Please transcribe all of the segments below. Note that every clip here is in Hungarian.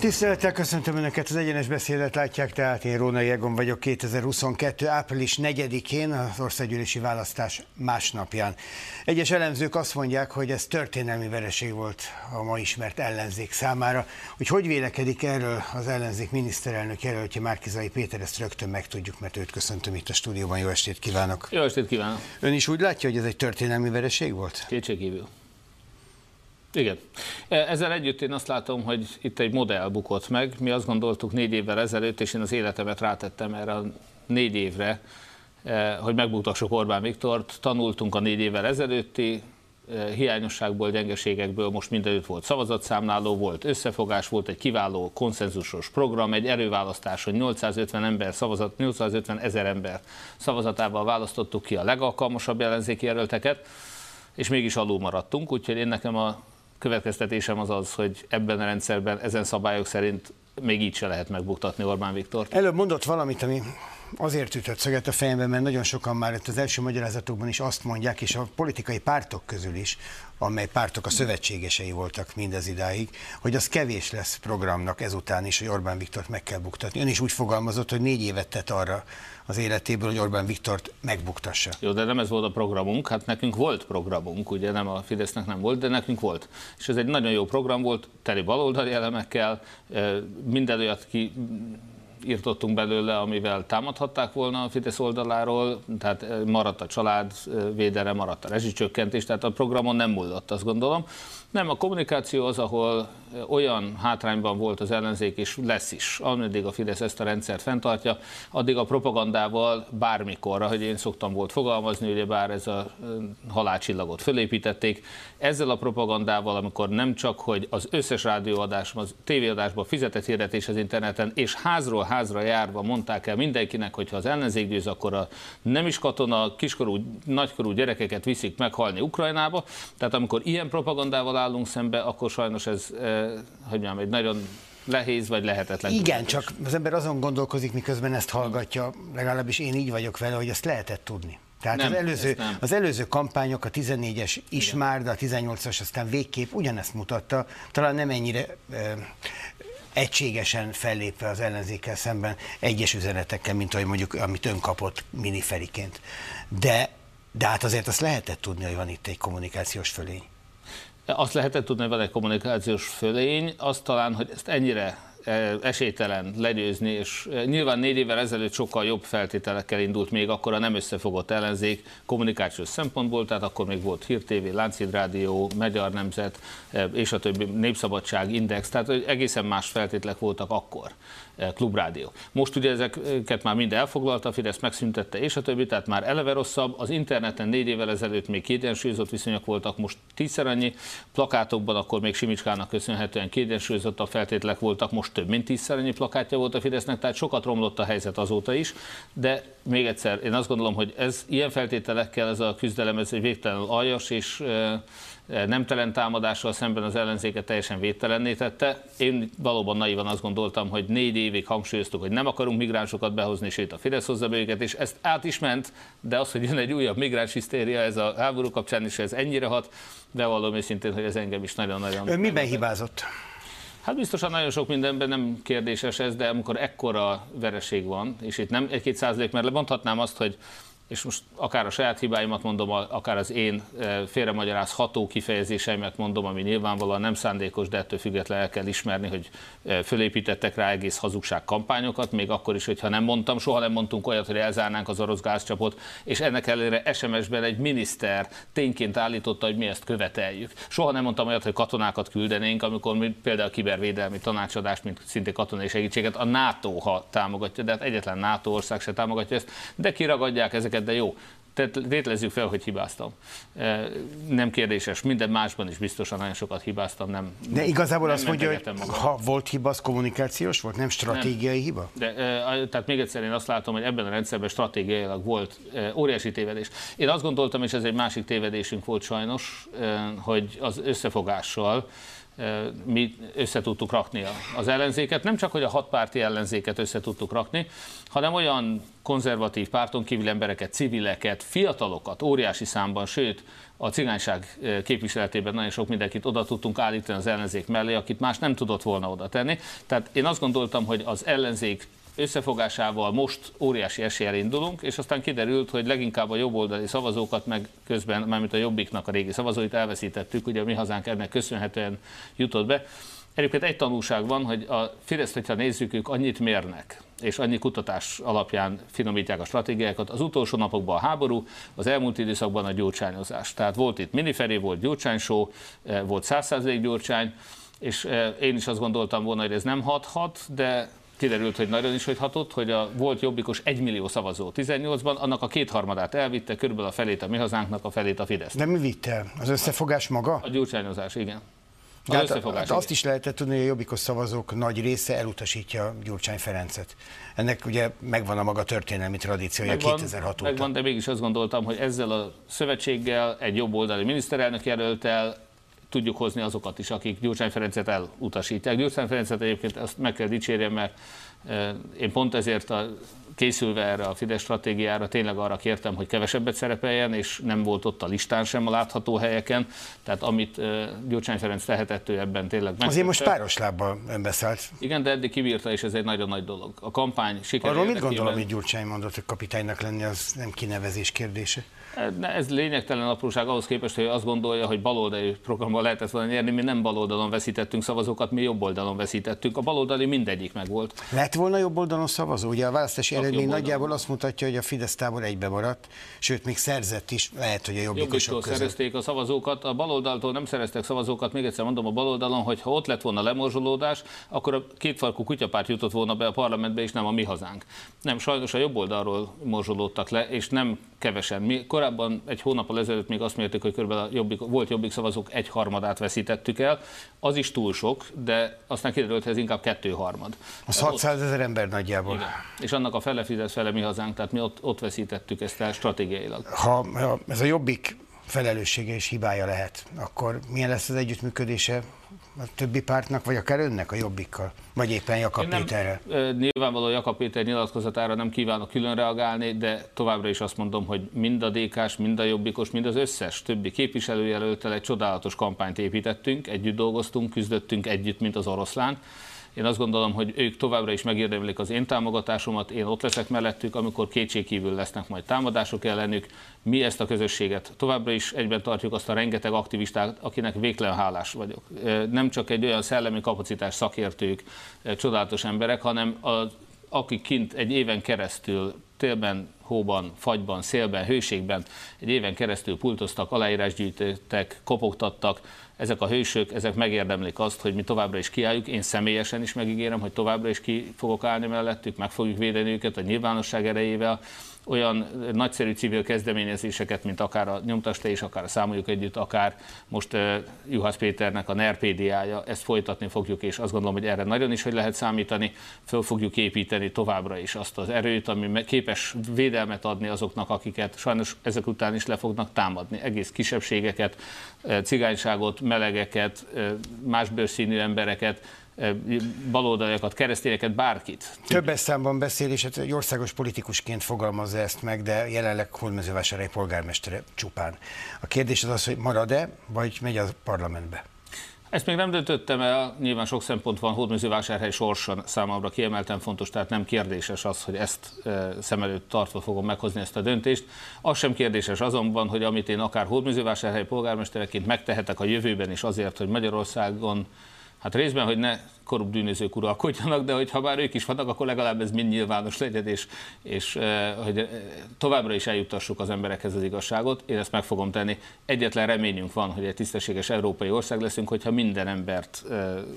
Tisztelettel köszöntöm Önöket, az egyenes beszédet látják, tehát én Rónai Egon vagyok 2022. április 4-én, az országgyűlési választás másnapján. Egyes elemzők azt mondják, hogy ez történelmi vereség volt a ma ismert ellenzék számára. Hogy hogy vélekedik erről az ellenzék miniszterelnök jelöltje Márkizai Péter, ezt rögtön megtudjuk, mert őt köszöntöm itt a stúdióban. Jó estét kívánok! Jó estét kívánok! Ön is úgy látja, hogy ez egy történelmi vereség volt? Kétségkívül. Igen. E, ezzel együtt én azt látom, hogy itt egy modell bukott meg. Mi azt gondoltuk négy évvel ezelőtt, és én az életemet rátettem erre a négy évre, e, hogy megbuktassuk Orbán Viktort. Tanultunk a négy évvel ezelőtti e, hiányosságból, gyengeségekből, most mindenütt volt szavazatszámláló, volt összefogás, volt egy kiváló konszenzusos program, egy erőválasztáson 850 ember szavazat, 850 ezer ember szavazatával választottuk ki a legalkalmasabb ellenzéki jelölteket, és mégis alul maradtunk, úgyhogy én nekem a következtetésem az az, hogy ebben a rendszerben ezen szabályok szerint még így se lehet megbuktatni Orbán Viktor. Előbb mondott valamit, ami azért ütött szöget a fejemben, mert nagyon sokan már itt az első magyarázatokban is azt mondják, és a politikai pártok közül is, amely pártok a szövetségesei voltak mindez idáig, hogy az kevés lesz programnak ezután is, hogy Orbán Viktort meg kell buktatni. Ön is úgy fogalmazott, hogy négy évet tett arra az életéből, hogy Orbán Viktort megbuktassa. Jó, de nem ez volt a programunk, hát nekünk volt programunk, ugye nem a Fidesznek nem volt, de nekünk volt. És ez egy nagyon jó program volt, teli baloldali elemekkel, minden olyat ki írtottunk belőle, amivel támadhatták volna a Fidesz oldaláról, tehát maradt a családvédelem, maradt a rezsicsökkentés, tehát a programon nem múlott, azt gondolom. Nem, a kommunikáció az, ahol olyan hátrányban volt az ellenzék, és lesz is, ameddig a Fidesz ezt a rendszert fenntartja, addig a propagandával bármikor, ahogy én szoktam volt fogalmazni, ugye bár ez a halálcsillagot fölépítették, ezzel a propagandával, amikor nem csak, hogy az összes rádióadásban, az tévéadásban fizetett hirdetés az interneten, és házról házra járva mondták el mindenkinek, hogy ha az ellenzék győz, akkor a nem is katona, kiskorú, nagykorú gyerekeket viszik meghalni Ukrajnába. Tehát amikor ilyen propagandával állunk szembe, akkor sajnos ez, eh, hogy mondjam, egy nagyon nehéz vagy lehetetlen. Igen, csak az ember azon gondolkozik, miközben ezt hallgatja, legalábbis én így vagyok vele, hogy ezt lehetett tudni. Tehát nem, az, előző, az előző kampányok, a 14-es is már, de a 18-as aztán végképp ugyanezt mutatta, talán nem ennyire e, egységesen fellépve az ellenzékkel szemben egyes üzenetekkel, mint ahogy mondjuk, amit ön kapott miniferiként. De, de hát azért azt lehetett tudni, hogy van itt egy kommunikációs fölény. Azt lehetett tudni, hogy van egy kommunikációs fölény, azt talán, hogy ezt ennyire e, esélytelen legyőzni, és e, nyilván négy évvel ezelőtt sokkal jobb feltételekkel indult még akkor a nem összefogott ellenzék kommunikációs szempontból, tehát akkor még volt Hír TV, Láncid Rádió, Magyar Nemzet, e, és a többi Népszabadság Index, tehát egészen más feltételek voltak akkor. Eh, klubrádió. Most ugye ezeket már mind elfoglalta, a Fidesz megszüntette, és a többi, tehát már eleve rosszabb. Az interneten négy évvel ezelőtt még kiegyensúlyozott viszonyok voltak, most tízszer annyi. Plakátokban akkor még Simicskának köszönhetően kiegyensúlyozott a feltételek voltak, most több mint tízszer annyi plakátja volt a Fidesznek, tehát sokat romlott a helyzet azóta is. De még egyszer, én azt gondolom, hogy ez ilyen feltételekkel ez a küzdelem, ez egy végtelenül aljas, és eh, nemtelen támadással szemben az ellenzéket teljesen védtelenné tette. Én valóban naivan azt gondoltam, hogy négy évig hangsúlyoztuk, hogy nem akarunk migránsokat behozni, sőt a Fidesz hozza be őket, és ezt át is ment, de az, hogy jön egy újabb migráns hisztéria, ez a háború kapcsán is ez ennyire hat, de valóban őszintén, hogy ez engem is nagyon-nagyon... Ön miben hibázott? Hát biztosan nagyon sok mindenben nem kérdéses ez, de amikor ekkora vereség van, és itt nem egy-két százalék, mert lemondhatnám azt, hogy és most akár a saját hibáimat mondom, akár az én e, félremagyarázható kifejezéseimet mondom, ami nyilvánvalóan nem szándékos, de ettől függetlenül el kell ismerni, hogy e, fölépítettek rá egész hazugság kampányokat, még akkor is, hogyha nem mondtam, soha nem mondtunk olyat, hogy elzárnánk az orosz gázcsapot, és ennek ellenére SMS-ben egy miniszter tényként állította, hogy mi ezt követeljük. Soha nem mondtam olyat, hogy katonákat küldenénk, amikor mi például a kibervédelmi tanácsadást, mint szintén katonai segítséget a NATO ha támogatja, de hát egyetlen NATO ország se támogatja ezt, de kiragadják ezeket de jó, tételezzük fel, hogy hibáztam. Nem kérdéses, minden másban is biztosan nagyon sokat hibáztam. Nem, de igazából nem azt mondja, hogy magam. ha volt hiba, az kommunikációs volt, nem stratégiai nem. hiba? De, tehát még egyszer én azt látom, hogy ebben a rendszerben stratégiailag volt óriási tévedés. Én azt gondoltam, és ez egy másik tévedésünk volt sajnos, hogy az összefogással mi össze tudtuk rakni az ellenzéket. Nem csak, hogy a hatpárti ellenzéket össze tudtuk rakni, hanem olyan konzervatív párton kívül embereket, civileket, fiatalokat, óriási számban, sőt, a cigányság képviseletében nagyon sok mindenkit oda tudtunk állítani az ellenzék mellé, akit más nem tudott volna oda tenni. Tehát én azt gondoltam, hogy az ellenzék összefogásával most óriási eséllyel indulunk, és aztán kiderült, hogy leginkább a jobboldali szavazókat, meg közben, mármint a Jobbiknak a régi szavazóit elveszítettük, ugye a mi hazánk ennek köszönhetően jutott be. Egyébként egy tanulság van, hogy a Fidesz, hogyha nézzük, ők annyit mérnek, és annyi kutatás alapján finomítják a stratégiákat. Az utolsó napokban a háború, az elmúlt időszakban a gyurcsányozás. Tehát volt itt miniferé, volt gyurcsánysó, eh, volt 100% gyurcsány, és eh, én is azt gondoltam volna, hogy ez nem hathat, de kiderült, hogy nagyon is hogy hatott, hogy a volt jobbikos 1 millió szavazó 18-ban, annak a kétharmadát elvitte, körülbelül a felét a mi hazánknak, a felét a Fidesz. De mi vitte? Az összefogás maga? A gyurcsányozás, igen. De hát, hát azt is lehetett tudni, hogy a jobbikos szavazók nagy része elutasítja Gyurcsány Ferencet. Ennek ugye megvan a maga történelmi tradíciója megvan, 2006 óta. Megvan, de mégis azt gondoltam, hogy ezzel a szövetséggel, egy jobboldali miniszterelnök jelöltel tudjuk hozni azokat is, akik Gyurcsány Ferencet elutasítják. Gyurcsány Ferencet egyébként azt meg kell dicsérjem, mert én pont ezért a, készülve erre a Fidesz stratégiára tényleg arra kértem, hogy kevesebbet szerepeljen, és nem volt ott a listán sem a látható helyeken. Tehát amit Gyurcsány Ferenc tehetett, ő ebben tényleg megtette. Azért most páros lábbal beszállt. Igen, de eddig kibírta, és ez egy nagyon nagy dolog. A kampány sikerül. Arról mit gondolom, hogy Gyurcsány mondott, hogy kapitánynak lenni, az nem kinevezés kérdése? Ez lényegtelen apróság ahhoz képest, hogy azt gondolja, hogy baloldali programmal lehetett volna nyerni, mi nem baloldalon veszítettünk szavazókat, mi jobb oldalon veszítettük. A baloldali mindegyik meg volt. Lett volna jobb oldalon szavazó? Ugye a választási eredmény nagyjából azt mutatja, hogy a Fidesz tábor egybe maradt, sőt, még szerzett is, lehet, hogy a jobbikosok között. szerezték a szavazókat, a baloldaltól nem szereztek szavazókat, még egyszer mondom a baloldalon, hogy ha ott lett volna lemorzsolódás, akkor a kétfarkú kutyapárt jutott volna be a parlamentbe, és nem a mi hazánk. Nem, sajnos a jobb oldalról morzsolódtak le, és nem kevesen. Mi korábban egy hónappal ezelőtt még azt mértük, hogy kb. Jobbik, volt jobbik szavazók egy harmadát veszítettük el. Az is túl sok, de aztán kiderült, hogy ez inkább kettő harmad. Az 600 ezer ember nagyjából. Igen. És annak a fele fizet, fele mi hazánk, tehát mi ott, ott veszítettük ezt el stratégiailag. Ha, ha ez a jobbik felelőssége és hibája lehet, akkor milyen lesz az együttműködése a többi pártnak, vagy akár önnek a jobbikkal, vagy éppen Jakab nem, Péterrel? Nyilvánvaló Jakab Péter nyilatkozatára nem kívánok külön reagálni, de továbbra is azt mondom, hogy mind a dk mind a jobbikos, mind az összes többi képviselőjelöltel egy csodálatos kampányt építettünk, együtt dolgoztunk, küzdöttünk együtt, mint az oroszlán. Én azt gondolom, hogy ők továbbra is megérdemlik az én támogatásomat, én ott leszek mellettük, amikor kétségkívül lesznek majd támadások ellenük. Mi ezt a közösséget továbbra is egyben tartjuk azt a rengeteg aktivistát, akinek végtelen hálás vagyok. Nem csak egy olyan szellemi kapacitás szakértők, csodálatos emberek, hanem az, akik kint egy éven keresztül télben, hóban, fagyban, szélben, hőségben. Egy éven keresztül pultoztak, aláírásgyűjtöttek, kopogtattak, ezek a hősök, ezek megérdemlik azt, hogy mi továbbra is kiálljuk. Én személyesen is megígérem, hogy továbbra is ki fogok állni mellettük, meg fogjuk védeni őket a nyilvánosság erejével, olyan nagyszerű civil kezdeményezéseket, mint akár a Nyomtaste és akár a Számoljuk Együtt, akár most uh, Juhász Péternek a NERPédiája, ezt folytatni fogjuk, és azt gondolom, hogy erre nagyon is hogy lehet számítani, föl fogjuk építeni továbbra is azt az erőt, ami képes védelmet adni azoknak, akiket sajnos ezek után is le fognak támadni, egész kisebbségeket, cigányságot, melegeket, más bőrszínű embereket, baloldaliakat, keresztényeket, bárkit. Többes számban beszél, és hát egy országos politikusként fogalmazza ezt meg, de jelenleg Hódmezővásárhely polgármestere csupán. A kérdés az az, hogy marad-e, vagy megy a parlamentbe? Ezt még nem döntöttem el, nyilván sok szempont van, Hódmezővásárhely sorsa számomra kiemelten fontos, tehát nem kérdéses az, hogy ezt szem előtt tartva fogom meghozni ezt a döntést. Az sem kérdéses azonban, hogy amit én akár Hódmezővásárhely polgármestereként megtehetek a jövőben is azért, hogy Magyarországon Hát részben, hogy ne korrupt bűnözők uralkodjanak, de hogyha bár ők is vannak, akkor legalább ez mind nyilvános legyen, és, és hogy továbbra is eljutassuk az emberekhez az igazságot. Én ezt meg fogom tenni. Egyetlen reményünk van, hogy egy tisztességes európai ország leszünk, hogyha minden embert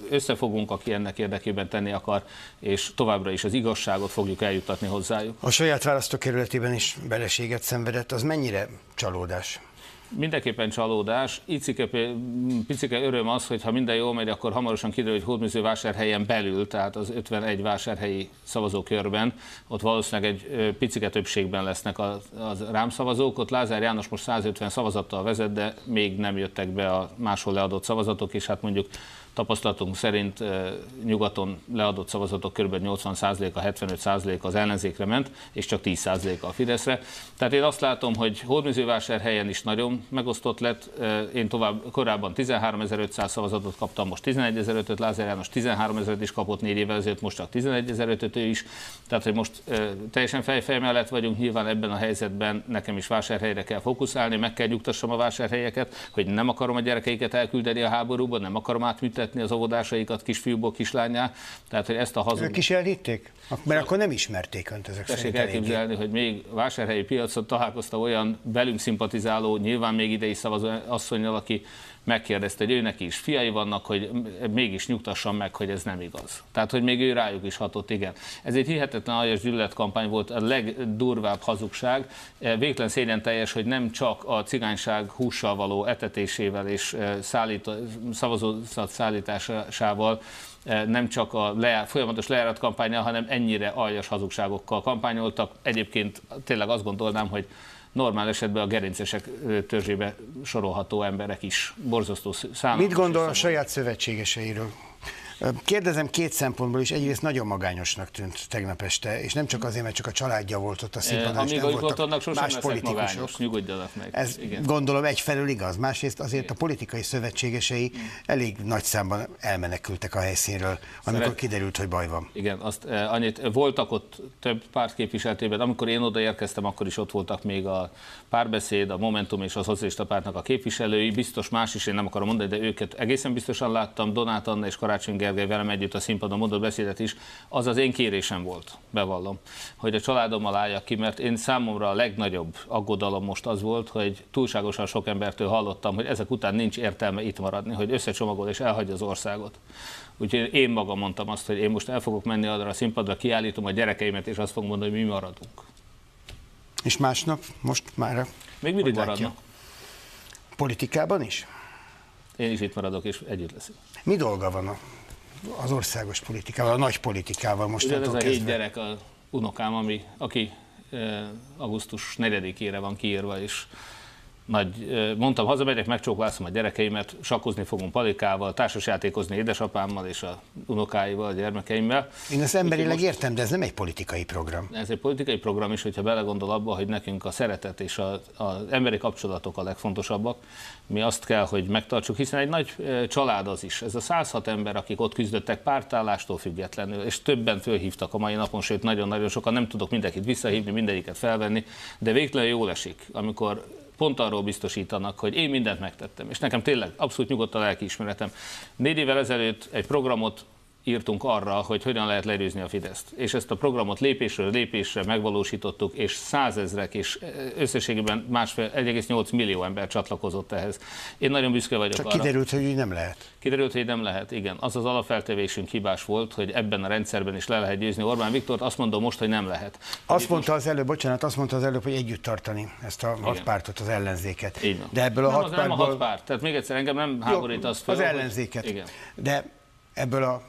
összefogunk, aki ennek érdekében tenni akar, és továbbra is az igazságot fogjuk eljutatni hozzájuk. A saját választókerületében is beleséget szenvedett, az mennyire csalódás? Mindenképpen csalódás. Icike, picike öröm az, hogy ha minden jól megy, akkor hamarosan kiderül, hogy Hódműző vásárhelyen belül, tehát az 51 vásárhelyi szavazókörben, ott valószínűleg egy picike többségben lesznek az rám szavazók. Ott Lázár János most 150 szavazattal vezet, de még nem jöttek be a máshol leadott szavazatok, és hát mondjuk Tapasztalatunk szerint nyugaton leadott szavazatok kb. 80%-a, 75% az ellenzékre ment, és csak 10%-a a Fideszre. Tehát én azt látom, hogy Hódműzővásárhelyen is nagyon megosztott lett. Én tovább korábban 13.500 szavazatot kaptam, most 11.500, Lázár János 13.000 is kapott négy évvel ezelőtt, most csak 11.500 ő is. Tehát, hogy most teljesen fejfej mellett vagyunk, nyilván ebben a helyzetben nekem is vásárhelyre kell fókuszálni, meg kell nyugtassam a vásárhelyeket, hogy nem akarom a gyerekeiket elküldeni a háborúba, nem akarom átműtetni az óvodásaikat kisfiúból kislányá. Tehát, hogy ezt a hazug... Ők is elhitték? Mert akkor nem ismerték önt ezek Tessék szerint elképzelni, hogy még vásárhelyi piacon találkozta olyan velünk szimpatizáló, nyilván még idei szavazó asszonynal, aki megkérdezte, hogy őnek is fiai vannak, hogy mégis nyugtassam meg, hogy ez nem igaz. Tehát, hogy még ő rájuk is hatott, igen. Ez egy hihetetlen aljas gyűlöletkampány volt, a legdurvább hazugság. Végtelen szégyen teljes, hogy nem csak a cigányság hússal való etetésével és szállít, szavazózat szállításával, eh, nem csak a lejárt, folyamatos lejárat kampányjal, hanem ennyire aljas hazugságokkal kampányoltak. Egyébként tényleg azt gondolnám, hogy normál esetben a gerincesek törzsébe sorolható emberek is borzasztó számok. Mit gondol a saját szövetségeseiről? Kérdezem két szempontból is, egyrészt nagyon magányosnak tűnt tegnap este, és nem csak azért, mert csak a családja volt ott a színpadon, Amíg nem voltak vannak, sosem más politikusok. Magányos, nyugodjanak meg. Ez Igen. gondolom egyfelől igaz, másrészt azért a politikai szövetségesei elég nagy számban elmenekültek a helyszínről, amikor Szeret... kiderült, hogy baj van. Igen, azt annyit, voltak ott több párt képviseltében, amikor én odaérkeztem, akkor is ott voltak még a párbeszéd, a Momentum és az Szocialista Pártnak a képviselői, biztos más is, én nem akarom mondani, de őket egészen biztosan láttam, Donát Anna és Karácsony Gergely velem együtt a színpadon mondott beszédet is, az az én kérésem volt, bevallom, hogy a családommal álljak ki, mert én számomra a legnagyobb aggodalom most az volt, hogy túlságosan sok embertől hallottam, hogy ezek után nincs értelme itt maradni, hogy összecsomagol és elhagyja az országot. Úgyhogy én magam mondtam azt, hogy én most el fogok menni arra a színpadra, kiállítom a gyerekeimet, és azt fogom mondani, hogy mi maradunk. És másnap, most már Még mindig maradnak. Politikában is? Én is itt maradok, és együtt leszünk. Mi dolga van a az országos politikával, a nagy politikával most Ugye ez a hét gyerek, a unokám, ami, aki augusztus 4-ére van kiírva, és nagy, mondtam, hazamegyek, megcsóklászom a gyerekeimet, sakkozni fogunk palikával, társasjátékozni édesapámmal és a unokáival, a gyermekeimmel. Én ezt emberileg most, értem, de ez nem egy politikai program. Ez egy politikai program is, hogyha belegondol abba, hogy nekünk a szeretet és az emberi kapcsolatok a legfontosabbak. Mi azt kell, hogy megtartsuk, hiszen egy nagy család az is. Ez a 106 ember, akik ott küzdöttek pártállástól függetlenül, és többen fölhívtak a mai napon, sőt nagyon-nagyon sokan, nem tudok mindenkit visszahívni, mindegyiket felvenni, de végtelen jól esik, amikor pont arról biztosítanak, hogy én mindent megtettem, és nekem tényleg abszolút nyugodt a lelkiismeretem. Négy évvel ezelőtt egy programot írtunk arra, hogy hogyan lehet legyőzni a Fideszt. És ezt a programot lépésről lépésre megvalósítottuk, és százezrek, és összességében másfél 1,8 millió ember csatlakozott ehhez. Én nagyon büszke vagyok Csak arra. kiderült, hogy nem lehet. Kiderült, hogy nem lehet, igen. Az az alapfeltevésünk hibás volt, hogy ebben a rendszerben is le lehet győzni Orbán Viktort, azt mondom most, hogy nem lehet. Azt mondta most... az előbb, bocsánat, azt mondta az előbb, hogy együtt tartani ezt a hat pártot, az ellenzéket. De ebből a nem, hat pártból... nem a hat párt. Tehát még egyszer engem nem háborít az fel. Az ellenzéket. Hogy... Igen. De ebből a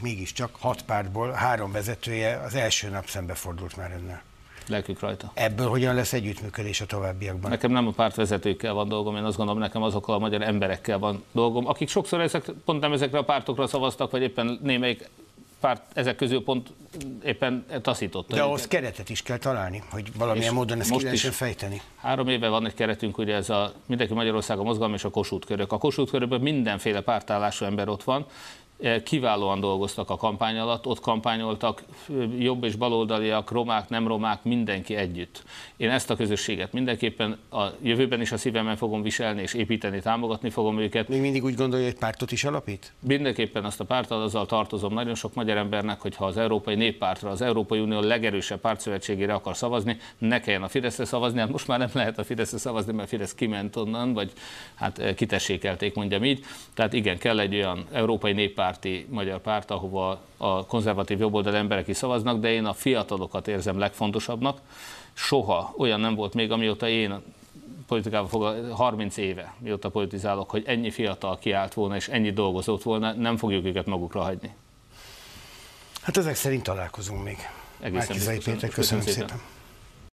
mégiscsak hat pártból három vezetője az első nap szembefordult már önnel. Lelkük rajta. Ebből hogyan lesz együttműködés a továbbiakban? Nekem nem a pártvezetőkkel van dolgom, én azt gondolom, nekem azokkal a magyar emberekkel van dolgom, akik sokszor ezek, pont nem ezekre a pártokra szavaztak, vagy éppen némelyik párt ezek közül pont éppen taszította. De ahhoz keretet is kell találni, hogy valamilyen módon ezt most ki lehessen fejteni. Három éve van egy keretünk, ugye ez a Mindenki Magyarország a mozgalom és a Kossuth körök. A Kossuth körökben mindenféle pártállású ember ott van, kiválóan dolgoztak a kampány alatt, ott kampányoltak jobb és baloldaliak, romák, nem romák, mindenki együtt. Én ezt a közösséget mindenképpen a jövőben is a szívemben fogom viselni, és építeni, támogatni fogom őket. Még mindig úgy gondolja, hogy pártot is alapít? Mindenképpen azt a pártot, azzal tartozom nagyon sok magyar embernek, hogy ha az Európai Néppártra, az Európai Unió legerősebb pártszövetségére akar szavazni, ne kelljen a Fideszre szavazni, hát most már nem lehet a Fideszre szavazni, mert Fidesz kiment onnan, vagy hát eh, kitessékelték, mondjam így. Tehát igen, kell egy olyan Európai Néppárt, néppárti magyar párt, ahova a konzervatív jobboldal emberek is szavaznak, de én a fiatalokat érzem legfontosabbnak. Soha olyan nem volt még, amióta én politikával fog 30 éve, mióta politizálok, hogy ennyi fiatal kiállt volna és ennyi dolgozott volna, nem fogjuk őket magukra hagyni. Hát ezek szerint találkozunk még. Egészen Márki Péter, köszönöm, köszönöm szépen. szépen.